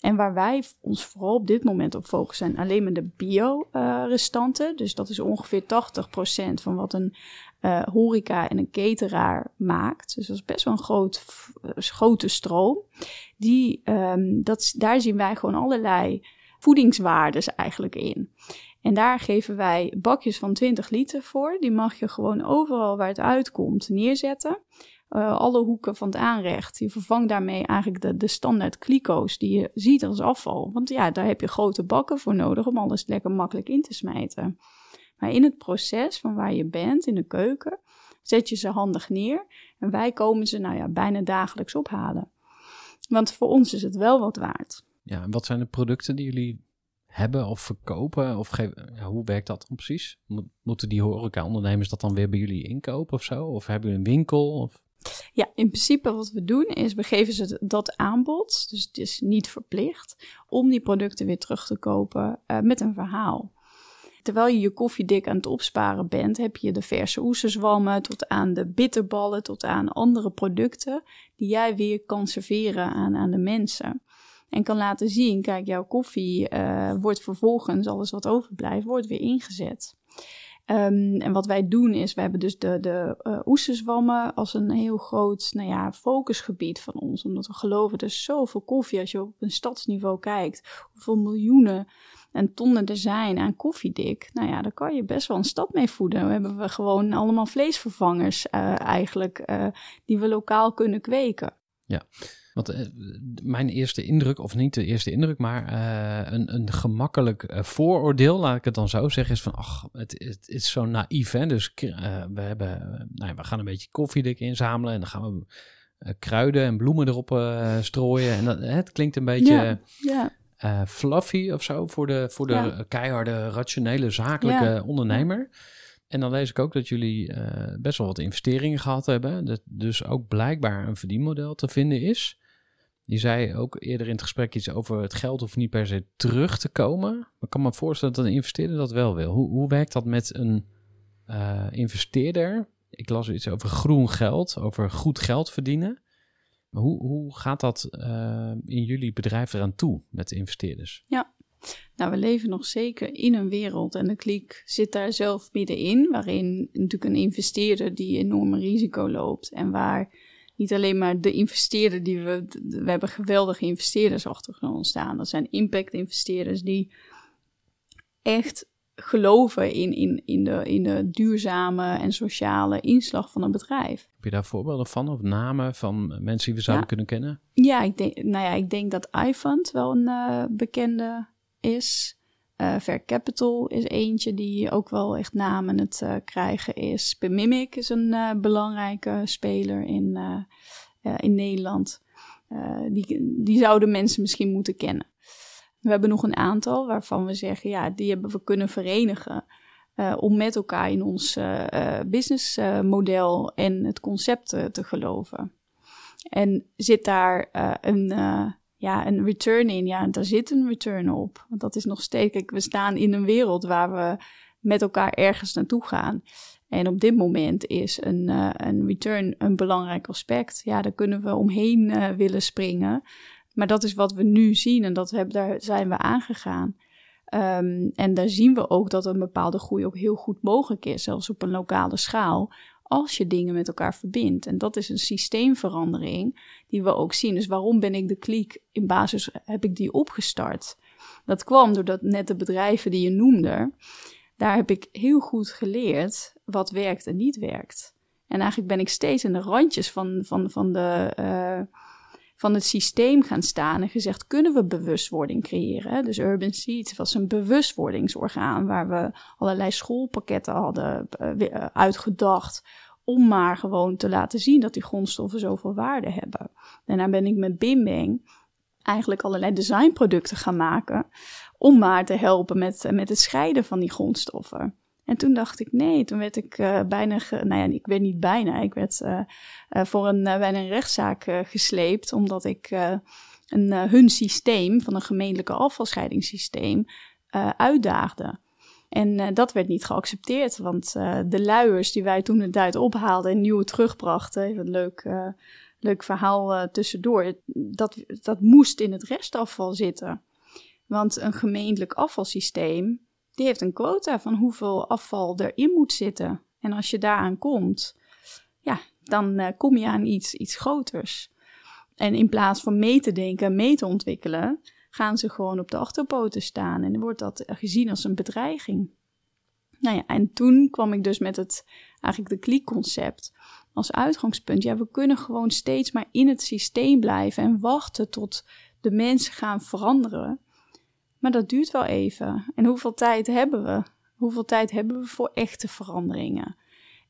En waar wij ons vooral op dit moment op focussen zijn alleen maar de bio-restanten. Uh, dus dat is ongeveer 80% van wat een uh, horeca en een cateraar maakt. Dus dat is best wel een groot, grote stroom. Die, um, dat, daar zien wij gewoon allerlei voedingswaardes eigenlijk in. En daar geven wij bakjes van 20 liter voor. Die mag je gewoon overal waar het uitkomt neerzetten. Uh, alle hoeken van het aanrecht. Je vervangt daarmee eigenlijk de, de standaard kliko's die je ziet als afval. Want ja, daar heb je grote bakken voor nodig om alles lekker makkelijk in te smijten. Maar in het proces van waar je bent, in de keuken, zet je ze handig neer. En wij komen ze nou ja, bijna dagelijks ophalen. Want voor ons is het wel wat waard. Ja, en wat zijn de producten die jullie hebben of verkopen? Of geven, ja, hoe werkt dat dan precies? Moeten die horeca-ondernemers dat dan weer bij jullie inkopen of zo? Of hebben jullie een winkel? Of? Ja, in principe wat we doen is we geven ze dat aanbod, dus het is niet verplicht, om die producten weer terug te kopen uh, met een verhaal. Terwijl je je koffiedik aan het opsparen bent, heb je de verse oesterzwammen tot aan de bitterballen, tot aan andere producten die jij weer kan serveren aan, aan de mensen. En kan laten zien, kijk, jouw koffie uh, wordt vervolgens, alles wat overblijft, wordt weer ingezet. Um, en wat wij doen is, we hebben dus de, de uh, oesterzwammen als een heel groot nou ja, focusgebied van ons. Omdat we geloven, er zoveel koffie als je op een stadsniveau kijkt. Hoeveel miljoenen en tonnen er zijn aan koffiedik. Nou ja, daar kan je best wel een stad mee voeden. Dan hebben we gewoon allemaal vleesvervangers uh, eigenlijk, uh, die we lokaal kunnen kweken. Ja, want uh, mijn eerste indruk, of niet de eerste indruk, maar uh, een, een gemakkelijk uh, vooroordeel, laat ik het dan zo zeggen, is van, ach, het, het is zo naïef, hè. Dus we, hebben, nou ja, we gaan een beetje koffiedik inzamelen en dan gaan we kruiden en bloemen erop strooien. En dat, het klinkt een beetje... Ja, ja. Uh, fluffy of zo voor de, voor de ja. keiharde, rationele, zakelijke ja. ondernemer. En dan lees ik ook dat jullie uh, best wel wat investeringen gehad hebben. Dat dus ook blijkbaar een verdienmodel te vinden is. Je zei ook eerder in het gesprek iets over het geld hoeft niet per se terug te komen. Maar ik kan me voorstellen dat een investeerder dat wel wil. Hoe, hoe werkt dat met een uh, investeerder? Ik las iets over groen geld, over goed geld verdienen. Hoe, hoe gaat dat uh, in jullie bedrijf eraan toe met de investeerders? Ja, nou, we leven nog zeker in een wereld en de kliek zit daar zelf middenin, waarin natuurlijk een investeerder die enorme risico loopt en waar niet alleen maar de investeerder die we, we hebben geweldige investeerders achter ons staan. Dat zijn impact investeerders die echt geloven in, in, in, de, in de duurzame en sociale inslag van een bedrijf. Je daar voorbeelden van of namen van mensen die we zouden ja. kunnen kennen? Ja, ik denk, nou ja, ik denk dat iFund wel een uh, bekende is. Uh, Fair Capital is eentje die ook wel echt namen het uh, krijgen is. Bemimic is een belangrijke speler in, in Nederland. die, die zouden mensen misschien moeten kennen. We hebben nog een aantal waarvan we zeggen, ja, die hebben we kunnen verenigen. Om met elkaar in ons businessmodel en het concept te geloven. En zit daar eh, een, eh, ja, een return in? Ja, daar zit een return op. Want dat is nog steeds, we staan in een wereld waar we met elkaar ergens naartoe gaan. En op dit moment is een, eh, een return een belangrijk aspect. Ja, daar kunnen we omheen eh, willen springen. Maar dat is wat we nu zien en dat heb, daar zijn we aangegaan. Ehm, en daar zien we ook dat een bepaalde groei ook heel goed mogelijk is, zelfs op een lokale schaal, als je dingen met elkaar verbindt. En dat is een systeemverandering die we ook zien. Dus waarom ben ik de kliek in basis, heb ik die opgestart? Dat kwam doordat net de bedrijven die je noemde, daar heb ik heel goed geleerd wat werkt en niet werkt. En eigenlijk ben ik steeds in de randjes van, van, van, de, uh, van het systeem gaan staan en gezegd: kunnen we bewustwording creëren? Dus Urban Seeds was een bewustwordingsorgaan waar we allerlei schoolpakketten hadden uh, uitgedacht. Om maar gewoon te laten zien dat die grondstoffen zoveel waarde hebben. Daarna ben ik met Bim Bang eigenlijk allerlei designproducten gaan maken. Om maar te helpen met, met het scheiden van die grondstoffen. En toen dacht ik, nee, toen werd ik uh, bijna, nou ja, ik werd niet bijna, ik werd uh, uh, voor een, bijna een rechtszaak gesleept, omdat ik een, hun systeem van een gemeentelijke afvalscheidingssysteem uitdaagde. En dat werd niet geaccepteerd, want de luiers die wij toen de tijd ophaalden en nieuwe terugbrachten, even een leuk, leuk verhaal tussendoor, dat, dat moest in het restafval zitten. Want een gemeentelijk afvalsysteem die heeft een quota van hoeveel afval erin moet zitten. En als je daaraan komt, ja, dan uh, kom je aan iets, iets groters. En in plaats van mee te denken, mee te ontwikkelen, gaan ze gewoon op de achterpoten staan. En dan wordt dat gezien als een bedreiging. Nou ja, en toen kwam ik dus met het, eigenlijk de kliekconcept als uitgangspunt. Ja, we kunnen gewoon steeds maar in het systeem blijven en wachten tot de mensen gaan veranderen. Maar dat duurt wel even. En hoeveel tijd hebben we? Hoeveel tijd hebben we voor echte veranderingen?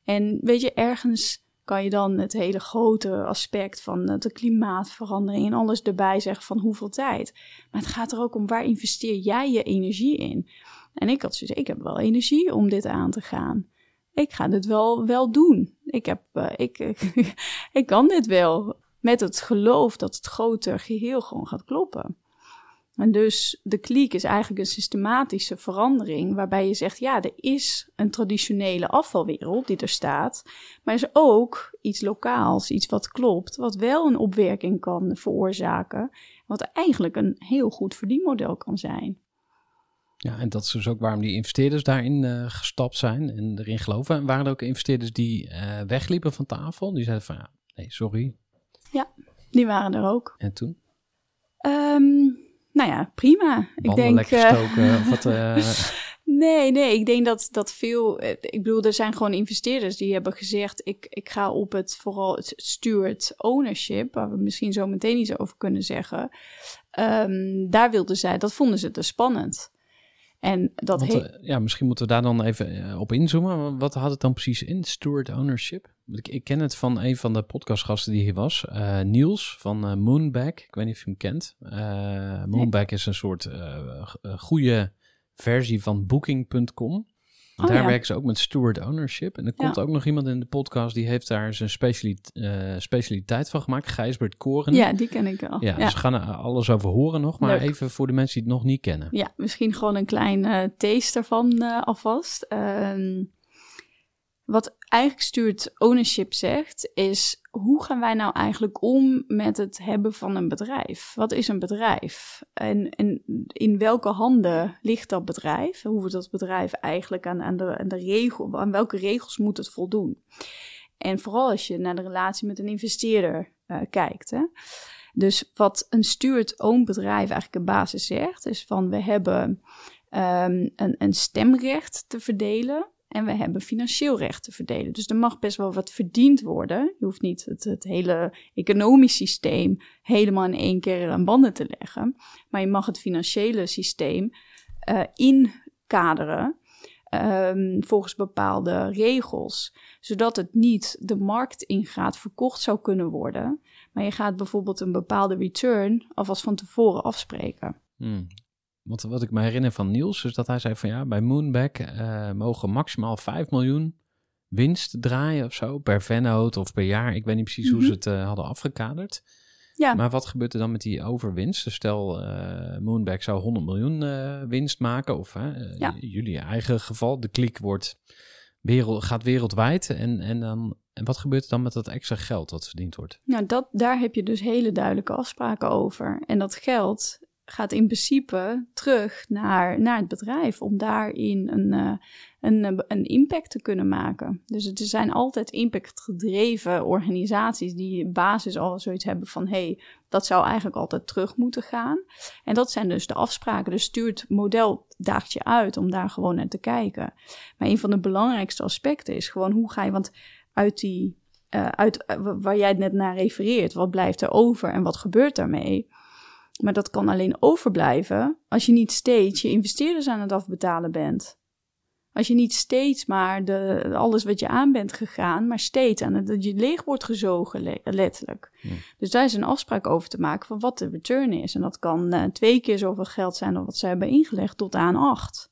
En weet je, ergens kan je dan het hele grote aspect van de klimaatverandering en alles erbij zeggen van hoeveel tijd. Maar het gaat er ook om waar investeer jij je energie in? En ik had zoiets, ik heb wel energie om dit aan te gaan. Ik ga dit wel, wel doen. Ik, heb, uh, ik, ik kan dit wel. Met het geloof dat het grote geheel gewoon gaat kloppen. En dus de kliek is eigenlijk een systematische verandering waarbij je zegt, ja, er is een traditionele afvalwereld die er staat, maar er is ook iets lokaals, iets wat klopt, wat wel een opwerking kan veroorzaken, wat eigenlijk een heel goed verdienmodel kan zijn. Ja, en dat is dus ook waarom die investeerders daarin uh, gestapt zijn en erin geloven. En waren er ook investeerders die uh, wegliepen van tafel? Die zeiden van, ja, nee, sorry. Ja, die waren er ook. En toen? Um, nou ja, prima. ik denk. Uh, wat, uh... nee, nee. Ik denk dat, dat veel. Eh, ik bedoel, er zijn gewoon investeerders die hebben gezegd: ik, ik ga op het vooral het steward ownership, waar we misschien zo meteen iets over kunnen zeggen. Um, daar wilden zij, dat vonden ze te spannend. En dat Want, uh, ja, misschien moeten we daar dan even uh, op inzoomen. Wat had het dan precies in, steward ownership? Ik, ik ken het van een van de podcastgasten die hier was, uh, Niels van Moonback. Ik weet niet of je hem kent. Moonback nee. is een soort goede versie van Booking.com. Oh, daar ja. werken ze ook met steward ownership. En er komt ja. ook nog iemand in de podcast die heeft daar zijn specialiteit, uh, specialiteit van gemaakt. Gijsbert Koren. Ja, die ken ik wel. Ja, ja. dus we gaan er alles over horen nog. Maar Leuk. even voor de mensen die het nog niet kennen. Ja, misschien gewoon een klein uh, taste ervan uh, alvast. Uh, wat eigenlijk stuurt ownership zegt, is hoe gaan wij nou eigenlijk om met het hebben van een bedrijf? Wat is een bedrijf? En, en in welke handen ligt dat bedrijf? Hoe wordt dat bedrijf eigenlijk aan, aan, de, regel, aan welke regels moet het voldoen? En vooral als je naar de relatie met een investeerder uh, kijkt. Hè? Dus wat een steward-owned bedrijf eigenlijk een basis zegt, is van we hebben um, een, een stemrecht te verdelen en we hebben financieel recht te verdelen. Dus er mag best wel wat verdiend worden. Je hoeft niet het, hele economisch systeem helemaal in één keer aan banden te leggen. Maar je mag het financiële systeem uh, inkaderen. Um, volgens bepaalde regels, zodat het niet de markt ingaat, verkocht zou kunnen worden. Maar je gaat bijvoorbeeld een bepaalde return alvast van tevoren afspreken. Hmm. Want wat ik me herinner van Niels, is dat hij zei van ja, bij Moonback uh, mogen maximaal 5 miljoen winst draaien of zo, per vennoot of per jaar. Ik weet niet precies hoe ze Mhm. het eh, hadden afgekaderd. Ja, Maar wat gebeurt er dan met die overwinst? Dus stel, eh Moonback zou 100 miljoen eh, winst maken. Of eh, Ja. jullie eigen geval, de klik wordt wereld, gaat wereldwijd. En, en, dan, en wat gebeurt er dan met dat extra geld dat verdiend wordt? Nou, dat, daar heb je dus hele duidelijke afspraken over. En dat geld gaat in principe terug naar, naar het bedrijf om daarin een, eh, een, eh, een impact te kunnen maken. Dus het zijn altijd impactgedreven organisaties die basis al zoiets hebben van hey, dat zou eigenlijk altijd terug moeten gaan. En dat zijn dus de afspraken. Dus stuurt model daagt je uit om daar gewoon naar te kijken. Maar een van de belangrijkste aspecten is gewoon hoe ga je, want uit die eh, uit wa- waar jij het net naar refereert. Wat blijft er over en wat gebeurt daarmee? Maar dat kan alleen overblijven als je niet steeds je investeerders aan het afbetalen bent. Als je niet steeds maar de, alles wat je aan bent gegaan, maar steeds aan het, dat je leeg wordt gezogen, le- letterlijk. Ja. Dus daar is een afspraak over te maken van wat de return is. En dat kan eh, twee keer zoveel geld zijn dan wat ze hebben ingelegd tot aan acht.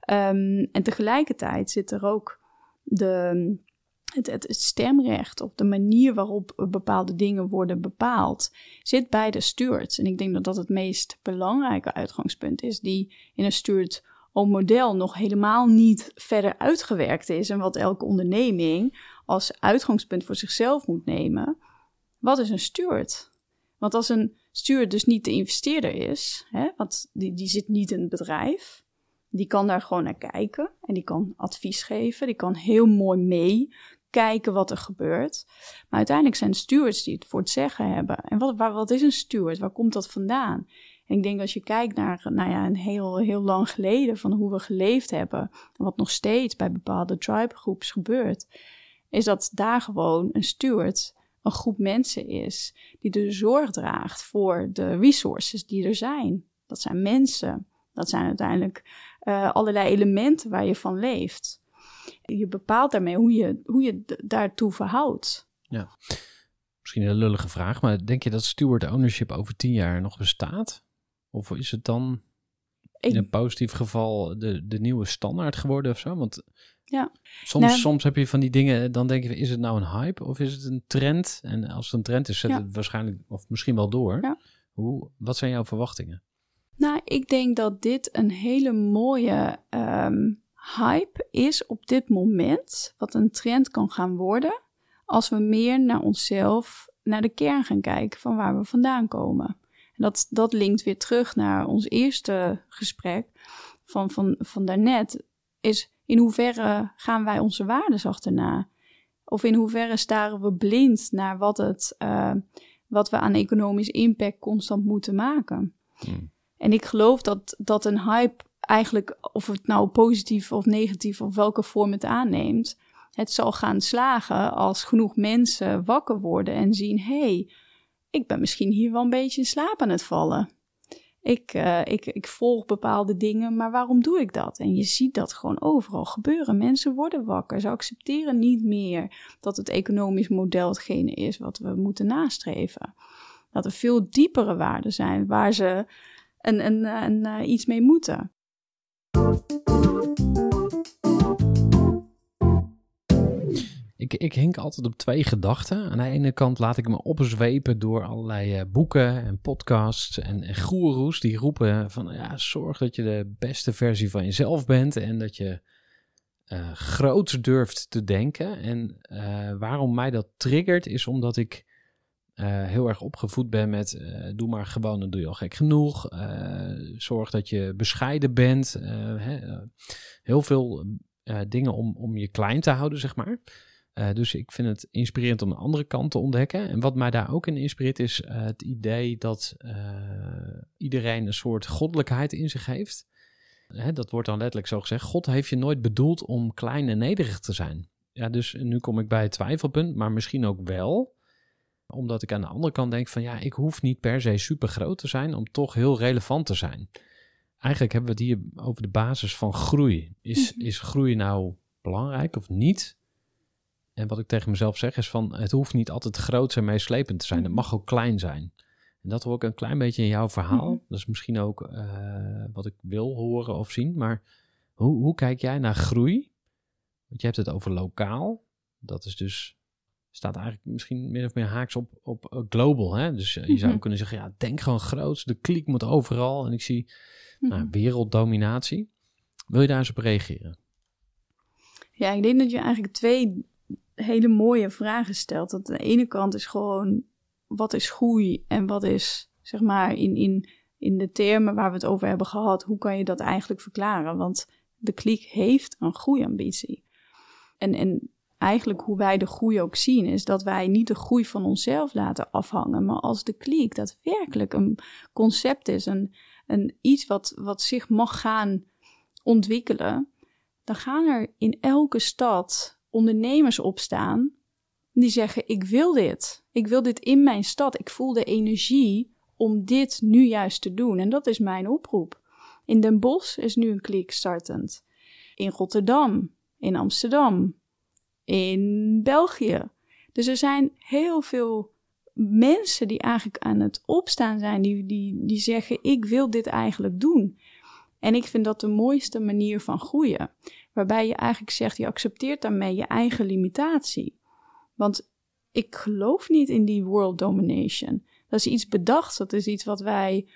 Ehm, en tegelijkertijd zit er ook de, het, stemrecht of de manier waarop bepaalde dingen worden bepaald, zit bij de stewards. En ik denk dat dat het meest belangrijke uitgangspunt is, die in een steward model nog helemaal niet verder uitgewerkt is. En wat elke onderneming als uitgangspunt voor zichzelf moet nemen. Wat is een steward? Want als een steward dus niet de investeerder is, hè, want die, die zit niet in het bedrijf, die kan daar gewoon naar kijken en die kan advies geven, die kan heel mooi meekijken wat er gebeurt. Maar uiteindelijk zijn stewards die het voor het zeggen hebben. En wat, wat is een steward? Waar komt dat vandaan? En ik denk als je kijkt naar nou ja, een heel, heel lang geleden van hoe we geleefd hebben, en wat nog steeds bij bepaalde tribegroeps gebeurt, is dat daar gewoon een steward een groep mensen is die de zorg draagt voor de resources die er zijn. Dat zijn mensen. Dat zijn uiteindelijk uh, allerlei elementen waar je van leeft. Je bepaalt daarmee hoe je, hoe je daartoe verhoudt. Ja, misschien een lullige vraag, maar denk je dat steward ownership over tien jaar nog bestaat? Of is het dan in een positief geval de, de nieuwe standaard geworden of zo? Want ja. soms, nou, soms heb je van die dingen, dan denk je, is het nou een hype of is het een trend? En als het een trend is, zet ja. het waarschijnlijk of misschien wel door. Ja. Hoe, wat zijn jouw verwachtingen? Nou, ik denk dat dit een hele mooie um, hype is op dit moment, wat een trend kan gaan worden, als we meer naar onszelf, naar de kern gaan kijken van waar we vandaan komen. En dat, dat linkt weer terug naar ons eerste gesprek van, van, van daarnet, is in hoeverre gaan wij onze waarden achterna? Of in hoeverre staren we blind naar wat, het, uh, wat we aan economisch impact constant moeten maken? Hmm. En ik geloof dat, dat een hype eigenlijk, of het nou positief of negatief of welke vorm het aanneemt, het zal gaan slagen als genoeg mensen wakker worden en zien: hé, hey, ik ben misschien hier wel een beetje in slaap aan het vallen. Ik, uh, ik, ik volg bepaalde dingen, maar waarom doe ik dat? En je ziet dat gewoon overal gebeuren. Mensen worden wakker. Ze accepteren niet meer dat het economisch model hetgene is wat we moeten nastreven. Dat er veel diepere waarden zijn waar ze en, en, en uh, iets mee moeten. Ik, ik hink altijd op twee gedachten. Aan de ene kant laat ik me opzwepen door allerlei uh, boeken en podcasts en, en goeroes die roepen van ja, zorg dat je de beste versie van jezelf bent en dat je uh, groots durft te denken. En uh, waarom mij dat triggert is omdat ik uh, heel erg opgevoed ben met uh, doe maar gewoon, dan doe je al gek genoeg. Uh, zorg dat je bescheiden bent. Heel veel dingen om, om je klein te houden, zeg maar. dus ik vind het inspirerend om een andere kant te ontdekken. En wat mij daar ook in inspireert is het idee dat iedereen een soort goddelijkheid in zich heeft. Dat wordt dan letterlijk zo gezegd. God heeft je nooit bedoeld om klein en nederig te zijn. Ja, dus nu kom ik bij het twijfelpunt, maar misschien ook wel omdat ik aan de andere kant denk van ja, ik hoef niet per se super groot te zijn om toch heel relevant te zijn. Eigenlijk hebben we het hier over de basis van groei. Is, is groei nou belangrijk of niet? En wat ik tegen mezelf zeg is van het hoeft niet altijd groot en meeslepend te zijn. Het mag ook klein zijn. En dat hoor ik een klein beetje in jouw verhaal. Dat is misschien ook uh, wat ik wil horen of zien. Maar hoe, hoe kijk jij naar groei? Want je hebt het over lokaal. Dat is dus, staat eigenlijk misschien min of meer haaks op, op eh, global. Hè? Dus eh, je zou Mhm. kunnen zeggen, ja, denk gewoon groot. De kliek moet overal. En ik zie nou, Mhm. werelddominatie. Wil je daar eens op reageren? Ja, ik denk dat je eigenlijk twee hele mooie vragen stelt. Dat aan de ene kant is gewoon, wat is groei en wat is, zeg maar, in, in, in de termen waar we het over hebben gehad, hoe kan je dat eigenlijk verklaren? Want de kliek heeft een groeiambitie. En, en eigenlijk hoe wij de groei ook zien, is dat wij niet de groei van onszelf laten afhangen, maar als de kliek daadwerkelijk een concept is, een, een iets wat, wat zich mag gaan ontwikkelen, dan gaan er in elke stad ondernemers opstaan die zeggen: Ik wil dit. Ik wil dit in mijn stad. Ik voel de energie om dit nu juist te doen. En dat is mijn oproep. In Den Bosch is nu een kliek startend. In Rotterdam, in Amsterdam, in België. Dus er zijn heel veel mensen die eigenlijk aan het opstaan zijn, die, die, die zeggen: Ik wil dit eigenlijk doen. En ik vind dat de mooiste manier van groeien. Waarbij je eigenlijk zegt, je accepteert daarmee je eigen limitatie. Want ik geloof niet in die world domination. Dat is iets bedacht, dat is iets wat wij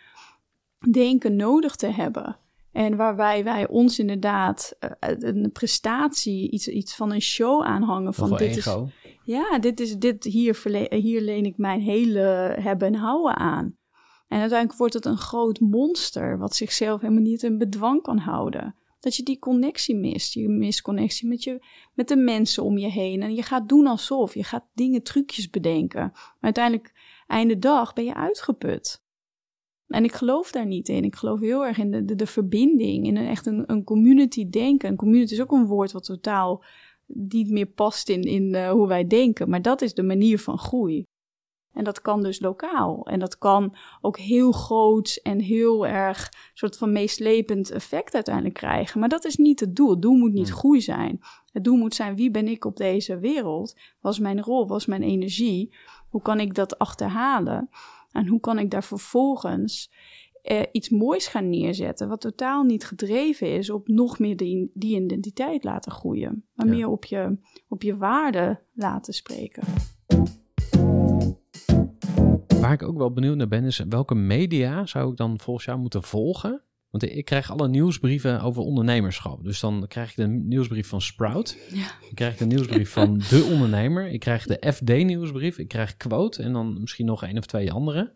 denken nodig te hebben. En waarbij wij ons inderdaad eh, een prestatie, iets, iets van een show aanhangen. Van dit is, ego. ja, dit is dit, hier, verle- hier leen ik mijn hele hebben en houden aan. En uiteindelijk wordt het een groot monster, wat zichzelf helemaal niet in bedwang kan houden. Dat je die connectie mist. Je mist connectie met, je, met de mensen om je heen. En je gaat doen alsof. Je gaat dingen, trucjes bedenken. Maar uiteindelijk, einde dag, ben je uitgeput. En ik geloof daar niet in. Ik geloof heel erg in de, de, de verbinding. In een, echt een, een community denken. Een community is ook een woord wat totaal niet meer past in, in eh, hoe wij denken. Maar dat is de manier van groei. En dat kan dus lokaal. En dat kan ook heel groot en heel erg soort van meeslepend effect uiteindelijk krijgen. Maar dat is niet het doel. Het doel moet niet Hmm. groei zijn. Het doel moet zijn wie ben ik op deze wereld? Wat is mijn rol? Wat is mijn energie? Hoe kan ik dat achterhalen? En hoe kan ik daar vervolgens eh, iets moois gaan neerzetten, wat totaal niet gedreven is op nog meer die, die identiteit laten groeien, maar Ja. meer op je, op je waarde laten spreken. Waar ik ook wel benieuwd naar ben, is welke media zou ik dan volgens jou moeten volgen? Want ik krijg alle nieuwsbrieven over ondernemerschap. Dus dan krijg ik de nieuwsbrief van Sprout. Ja. Ik krijg de nieuwsbrief van De Ondernemer. Ik krijg de FD-nieuwsbrief. Ik krijg Quote en dan misschien nog één of twee andere.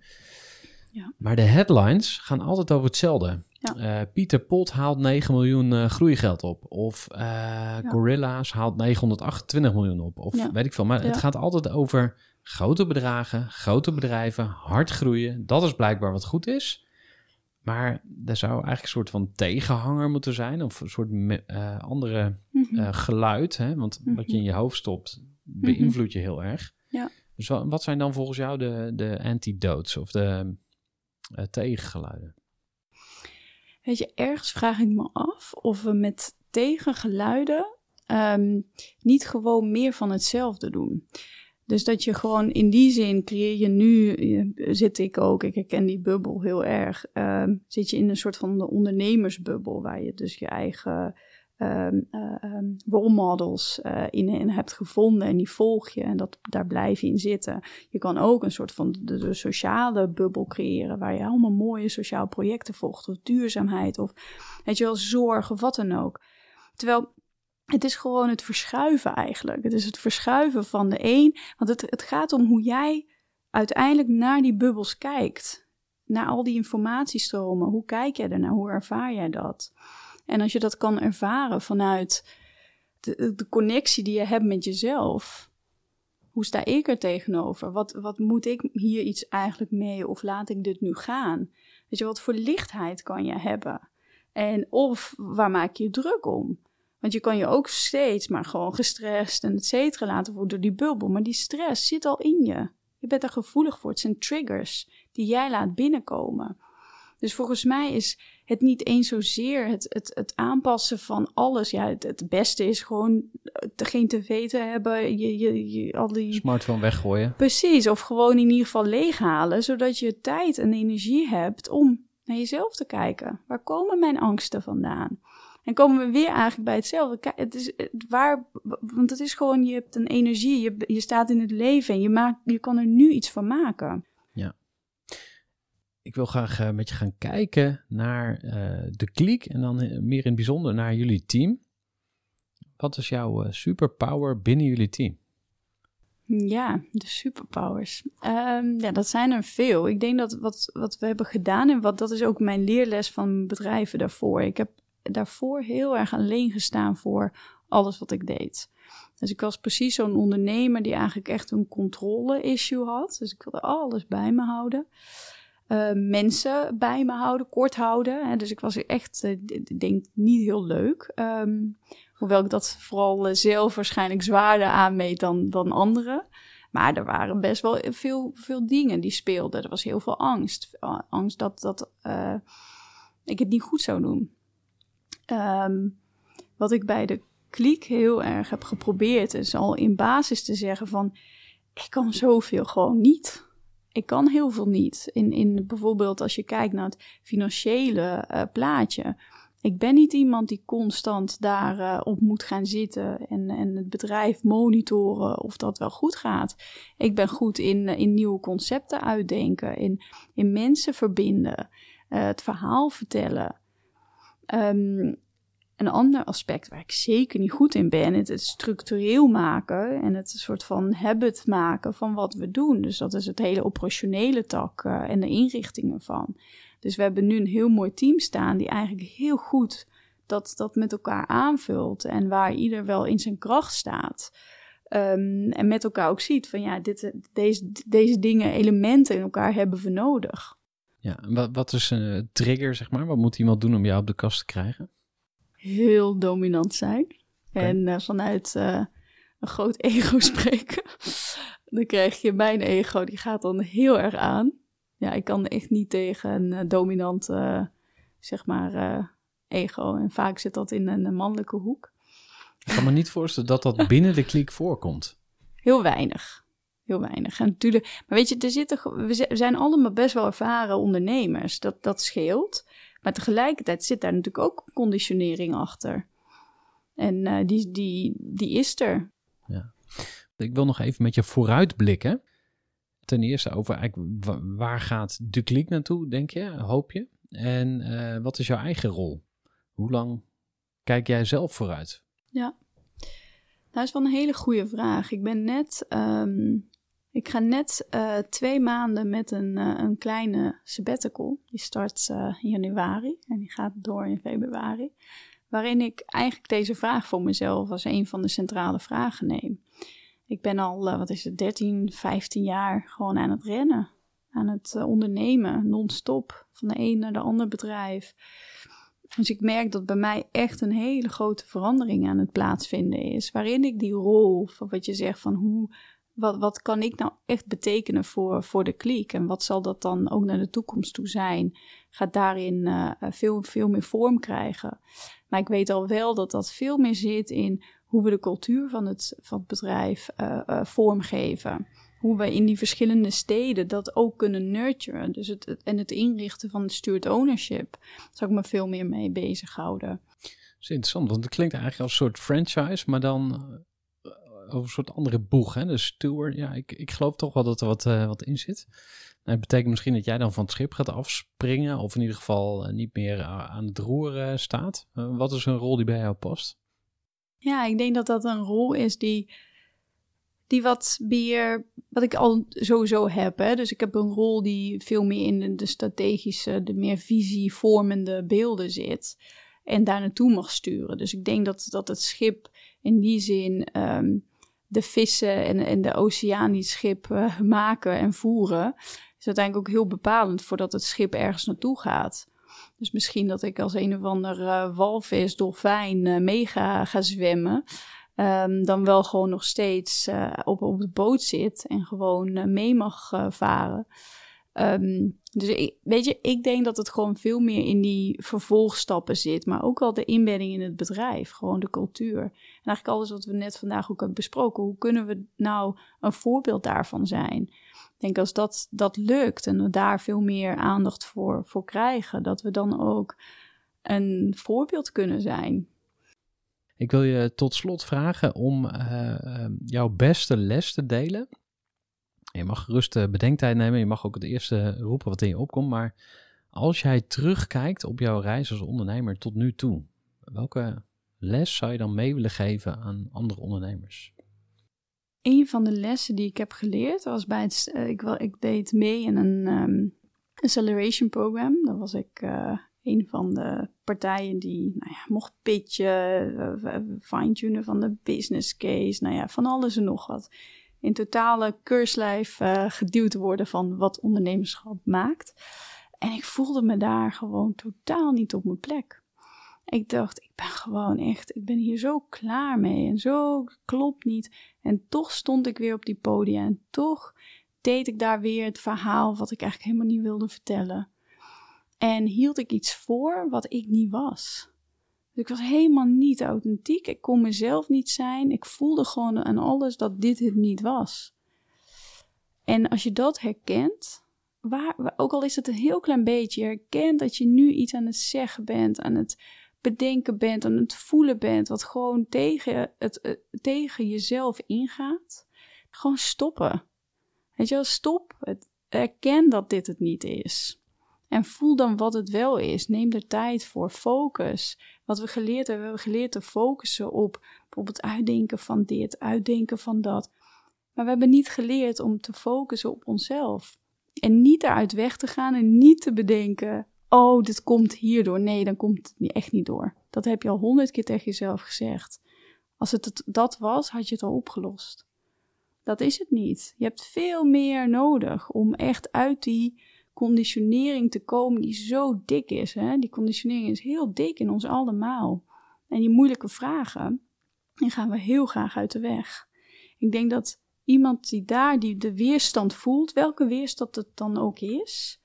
Ja. Maar de headlines gaan altijd over hetzelfde. Ja. Eh, Pieter Pot haalt 9 miljoen eh, groeigeld op. Of eh, Gorilla's haalt 928 miljoen op. Of Ja. weet ik veel. Maar het gaat altijd over grote bedragen, grote bedrijven, hard groeien. Dat is blijkbaar wat goed is. Maar er zou eigenlijk een soort van tegenhanger moeten zijn. Of een soort me- eh, andere Mhm. eh, geluid. Hè? Want wat je in je hoofd stopt, beïnvloedt je heel erg. Ja. Dus wat, wat zijn dan volgens jou de, de antidotes of de eh, tegengeluiden? Weet je, ergens vraag ik me af of we met tegengeluiden ehm, niet gewoon meer van hetzelfde doen. Dus dat je gewoon in die zin creëer je nu, zit ik ook, ik herken die bubbel heel erg, ehm, zit je in een soort van de ondernemersbubbel waar je dus je eigen ehm eh, ehm, role models eh, in, in hebt gevonden en die volg je en dat, daar blijf je in zitten. Je kan ook een soort van de, de sociale bubbel creëren waar je allemaal mooie sociale projecten volgt of duurzaamheid of weet je wel, zorg of wat dan ook. Terwijl het is gewoon het verschuiven eigenlijk. Het is het verschuiven van de een. Want het, het gaat om hoe jij uiteindelijk naar die bubbels kijkt. Naar al die informatiestromen. Hoe kijk jij ernaar? Hoe ervaar jij dat? En als je dat kan ervaren vanuit de, de connectie die je hebt met jezelf. Hoe sta ik er tegenover? Wat, wat moet ik hier iets eigenlijk mee? Of laat ik dit nu gaan? Weet je, wat voor lichtheid kan je hebben? En of waar maak je je druk om? Want je kan je ook steeds maar gewoon gestrest en et cetera laten worden door die bubbel. Maar die stress zit al in je. Je bent er gevoelig voor. Het zijn triggers die jij laat binnenkomen. Dus volgens mij is het niet eens zozeer het, het, het aanpassen van alles. Ja, het, het beste is gewoon te, geen tv te hebben. Je, je, je, al die... Smartphone weggooien. Precies, of gewoon in ieder geval leeghalen. Zodat je tijd en energie hebt om naar jezelf te kijken. Waar komen mijn angsten vandaan? En komen we weer eigenlijk bij hetzelfde. Het is het waar, want het is gewoon, je hebt een energie, je, je staat in het leven en je, maakt, je kan er nu iets van maken. Ik wil graag eh, met je gaan kijken naar eh, de kliek en dan eh, meer in het bijzonder naar jullie team. Wat is jouw superpower binnen jullie team? Ja, de superpowers. Ehm, ja, dat zijn er veel. Ik denk dat wat, wat we hebben gedaan, en wat, dat is ook mijn leerles van bedrijven daarvoor. Ik heb daarvoor heel erg alleen gestaan voor alles wat ik deed. Dus ik was precies zo'n ondernemer die eigenlijk echt een controle-issue had. Dus ik wilde alles bij me houden. Eh, mensen bij me houden, kort houden. Hè. Dus ik was echt, eh, denk, niet heel leuk. Ehm, hoewel ik dat vooral eh, zelf waarschijnlijk zwaarder aanmeet dan, dan anderen. Maar er waren best wel veel, veel dingen die speelden. Er was heel veel angst. Angst dat, dat ik het niet goed zou doen. Ehm, wat ik bij de kliek heel erg heb geprobeerd, is al in basis te zeggen van... Ik kan zoveel gewoon niet. Ik kan heel veel niet. In, in bijvoorbeeld als je kijkt naar het financiële eh, plaatje. Ik ben niet iemand die constant daarop op moet gaan zitten en, en het bedrijf monitoren of dat wel goed gaat. Ik ben goed in, eh, in nieuwe concepten uitdenken, in, in mensen verbinden, eh, het verhaal vertellen. Ehm, een ander aspect waar ik zeker niet goed in ben, het, het structureel maken en het soort van habit maken van wat we doen. Dus dat is het hele operationele tak eh, en de inrichtingen van. Dus we hebben nu een heel mooi team staan die eigenlijk heel goed dat, dat met elkaar aanvult en waar ieder wel in zijn kracht staat. Ehm, en met elkaar ook ziet van ja, dit, deze, deze dingen, elementen in elkaar hebben we nodig. Ja, wat, wat is een trigger, zeg maar? Wat moet iemand doen om jou op de kast te krijgen? Heel dominant zijn. En eh, vanuit eh, een groot ego spreken. dan krijg je mijn ego, die gaat dan heel erg aan. Ja, ik kan echt niet tegen een uh, dominant, zeg maar, ego. En vaak zit dat in een mannelijke hoek. Ik kan me niet voorstellen dat dat binnen de kliek voorkomt. Heel weinig. Heel weinig. En natuurlijk, maar weet je, er zitten, we zijn allemaal best wel ervaren ondernemers. Dat, dat scheelt. Maar tegelijkertijd zit daar natuurlijk ook conditionering achter. En uh, die, die, die is er. Ja. Ik wil nog even met je vooruitblikken. Ten eerste over waar gaat de kliek naartoe, denk je, hoop je? En uh, wat is jouw eigen rol? Hoe lang kijk jij zelf vooruit? Ja, dat is wel een hele goede vraag. Ik ben net, um, ik ga net uh, twee maanden met een, uh, een kleine sabbatical. Die start uh, in januari en die gaat door in februari. Waarin ik eigenlijk deze vraag voor mezelf als een van de centrale vragen neem. Ik ben al, wat is het, 13, 15 jaar gewoon aan het rennen. Aan het ondernemen, non-stop. Van de een naar de ander bedrijf. Dus ik merk dat bij mij echt een hele grote verandering aan het plaatsvinden is. Waarin ik die rol, van wat je zegt van hoe, wat, wat kan ik nou echt betekenen voor, voor de kliek? En wat zal dat dan ook naar de toekomst toe zijn? Gaat daarin uh, veel, veel meer vorm krijgen. Maar ik weet al wel dat dat veel meer zit in hoe we de cultuur van het, van het bedrijf uh, vormgeven hoe we in die verschillende steden dat ook kunnen nurturen. Dus het, en het inrichten van het steward ownership, zou ik me veel meer mee bezighouden. Dat is interessant, want het klinkt eigenlijk als een soort franchise, maar dan over een soort andere boeg. Hè? De steward, ja, ik, ik geloof toch wel dat er wat, uh, wat in zit. Nou, dat betekent misschien dat jij dan van het schip gaat afspringen, of in ieder geval uh, niet meer aan het roer staat. wat is een rol die bij jou past? Ja, ik denk dat dat een rol is die die wat meer, wat ik al sowieso heb. Hè? Dus ik heb een rol die veel meer in de strategische, de meer visievormende beelden zit. En daar naartoe mag sturen. Dus ik denk dat, dat het schip in die zin um, de vissen en, en de oceaan schip uh, maken en voeren, is uiteindelijk ook heel bepalend voordat het schip ergens naartoe gaat. Dus misschien dat ik als een of ander uh, walvis, dolfijn uh, mee ga, zwemmen. Um, dan wel gewoon nog steeds op, op de boot zit en gewoon mee mag varen. Um, dus ik, weet je, ik denk dat het gewoon veel meer in die vervolgstappen zit, maar ook wel de inbedding in het bedrijf, gewoon de cultuur. En eigenlijk alles wat we net vandaag ook hebben besproken, hoe kunnen we nou een voorbeeld daarvan zijn? Ik denk als dat, dat lukt en we daar veel meer aandacht voor, voor krijgen, dat we dan ook een voorbeeld kunnen zijn. Ik wil je tot slot vragen om uh, jouw beste les te delen. Je mag gerust uh, bedenktijd nemen. Je mag ook het eerste roepen wat in je opkomt. Maar als jij terugkijkt op jouw reis als ondernemer tot nu toe, welke les zou je dan mee willen geven aan andere ondernemers? Een van de lessen die ik heb geleerd was bij het. Uh, ik, ik deed mee in een um, acceleration program. Dat was ik uh, een van de partijen die nou ja, mocht pitchen, fine-tunen van de business case, nou ja, van alles en nog wat. In totale keurslijf geduwd worden van wat ondernemerschap maakt. En ik voelde me daar gewoon totaal niet op mijn plek. Ik dacht, ik ben gewoon echt, ik ben hier zo klaar mee en zo klopt niet. En toch stond ik weer op die podium en toch deed ik daar weer het verhaal wat ik eigenlijk helemaal niet wilde vertellen. En hield ik iets voor wat ik niet was. Ik was helemaal niet authentiek. Ik kon mezelf niet zijn. Ik voelde gewoon aan alles dat dit het niet was. En als je dat herkent, waar, ook al is het een heel klein beetje, je herkent dat je nu iets aan het zeggen bent, aan het bedenken bent, aan het voelen bent, wat gewoon tegen, het, uh, tegen jezelf ingaat, gewoon stoppen. Weet je wel, stop. Het, erken dat dit het niet is. En voel dan wat het wel is. Neem er tijd voor. Focus. Wat we geleerd hebben, we hebben geleerd te focussen op bijvoorbeeld uitdenken van dit, uitdenken van dat. Maar we hebben niet geleerd om te focussen op onszelf. En niet eruit weg te gaan en niet te bedenken: oh, dit komt hierdoor. Nee, dan komt het echt niet door. Dat heb je al honderd keer tegen jezelf gezegd. Als het dat was, had je het al opgelost. Dat is het niet. Je hebt veel meer nodig om echt uit die conditionering te komen die zo dik is. Hè? Die conditionering is heel dik in ons allemaal. En die moeilijke vragen, die gaan we heel graag uit de weg. Ik denk dat iemand die daar die de weerstand voelt, welke weerstand het dan ook is.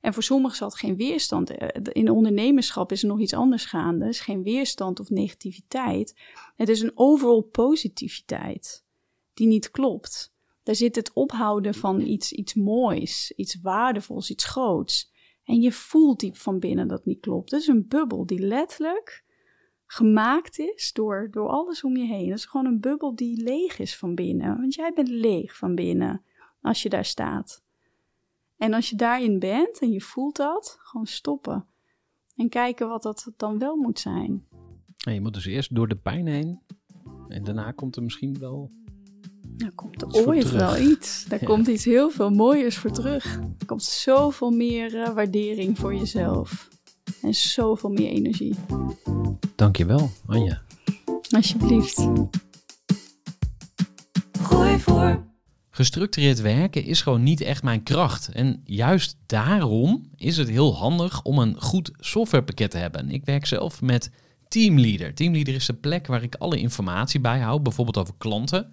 En voor sommigen zal het geen weerstand. Eh, in ondernemerschap is er nog iets anders gaande. Het is geen weerstand of negativiteit. Het is een overal positiviteit die niet klopt. Daar zit het ophouden van iets, iets moois, iets waardevols, iets groots. En je voelt diep van binnen dat niet klopt. Het is een bubbel die letterlijk gemaakt is door, door alles om je heen. Het is gewoon een bubbel die leeg is van binnen. Want jij bent leeg van binnen als je daar staat. En als je daarin bent en je voelt dat, gewoon stoppen. En kijken wat dat dan wel moet zijn. je moet dus eerst door de pijn heen. En daarna komt er misschien wel. Dan komt er ooit wel iets. Daar komt iets heel veel mooiers voor terug. Er komt zoveel meer uh, waardering voor jezelf. En zoveel meer energie. Dankjewel, Anja. Alsjeblieft. Gooi voor. Gestructureerd werken is gewoon niet echt mijn kracht. En juist daarom is het heel handig om een goed softwarepakket te hebben. Ik werk zelf met Teamleader. Teamleader is de plek waar ik alle informatie bijhoud, bijvoorbeeld over klanten.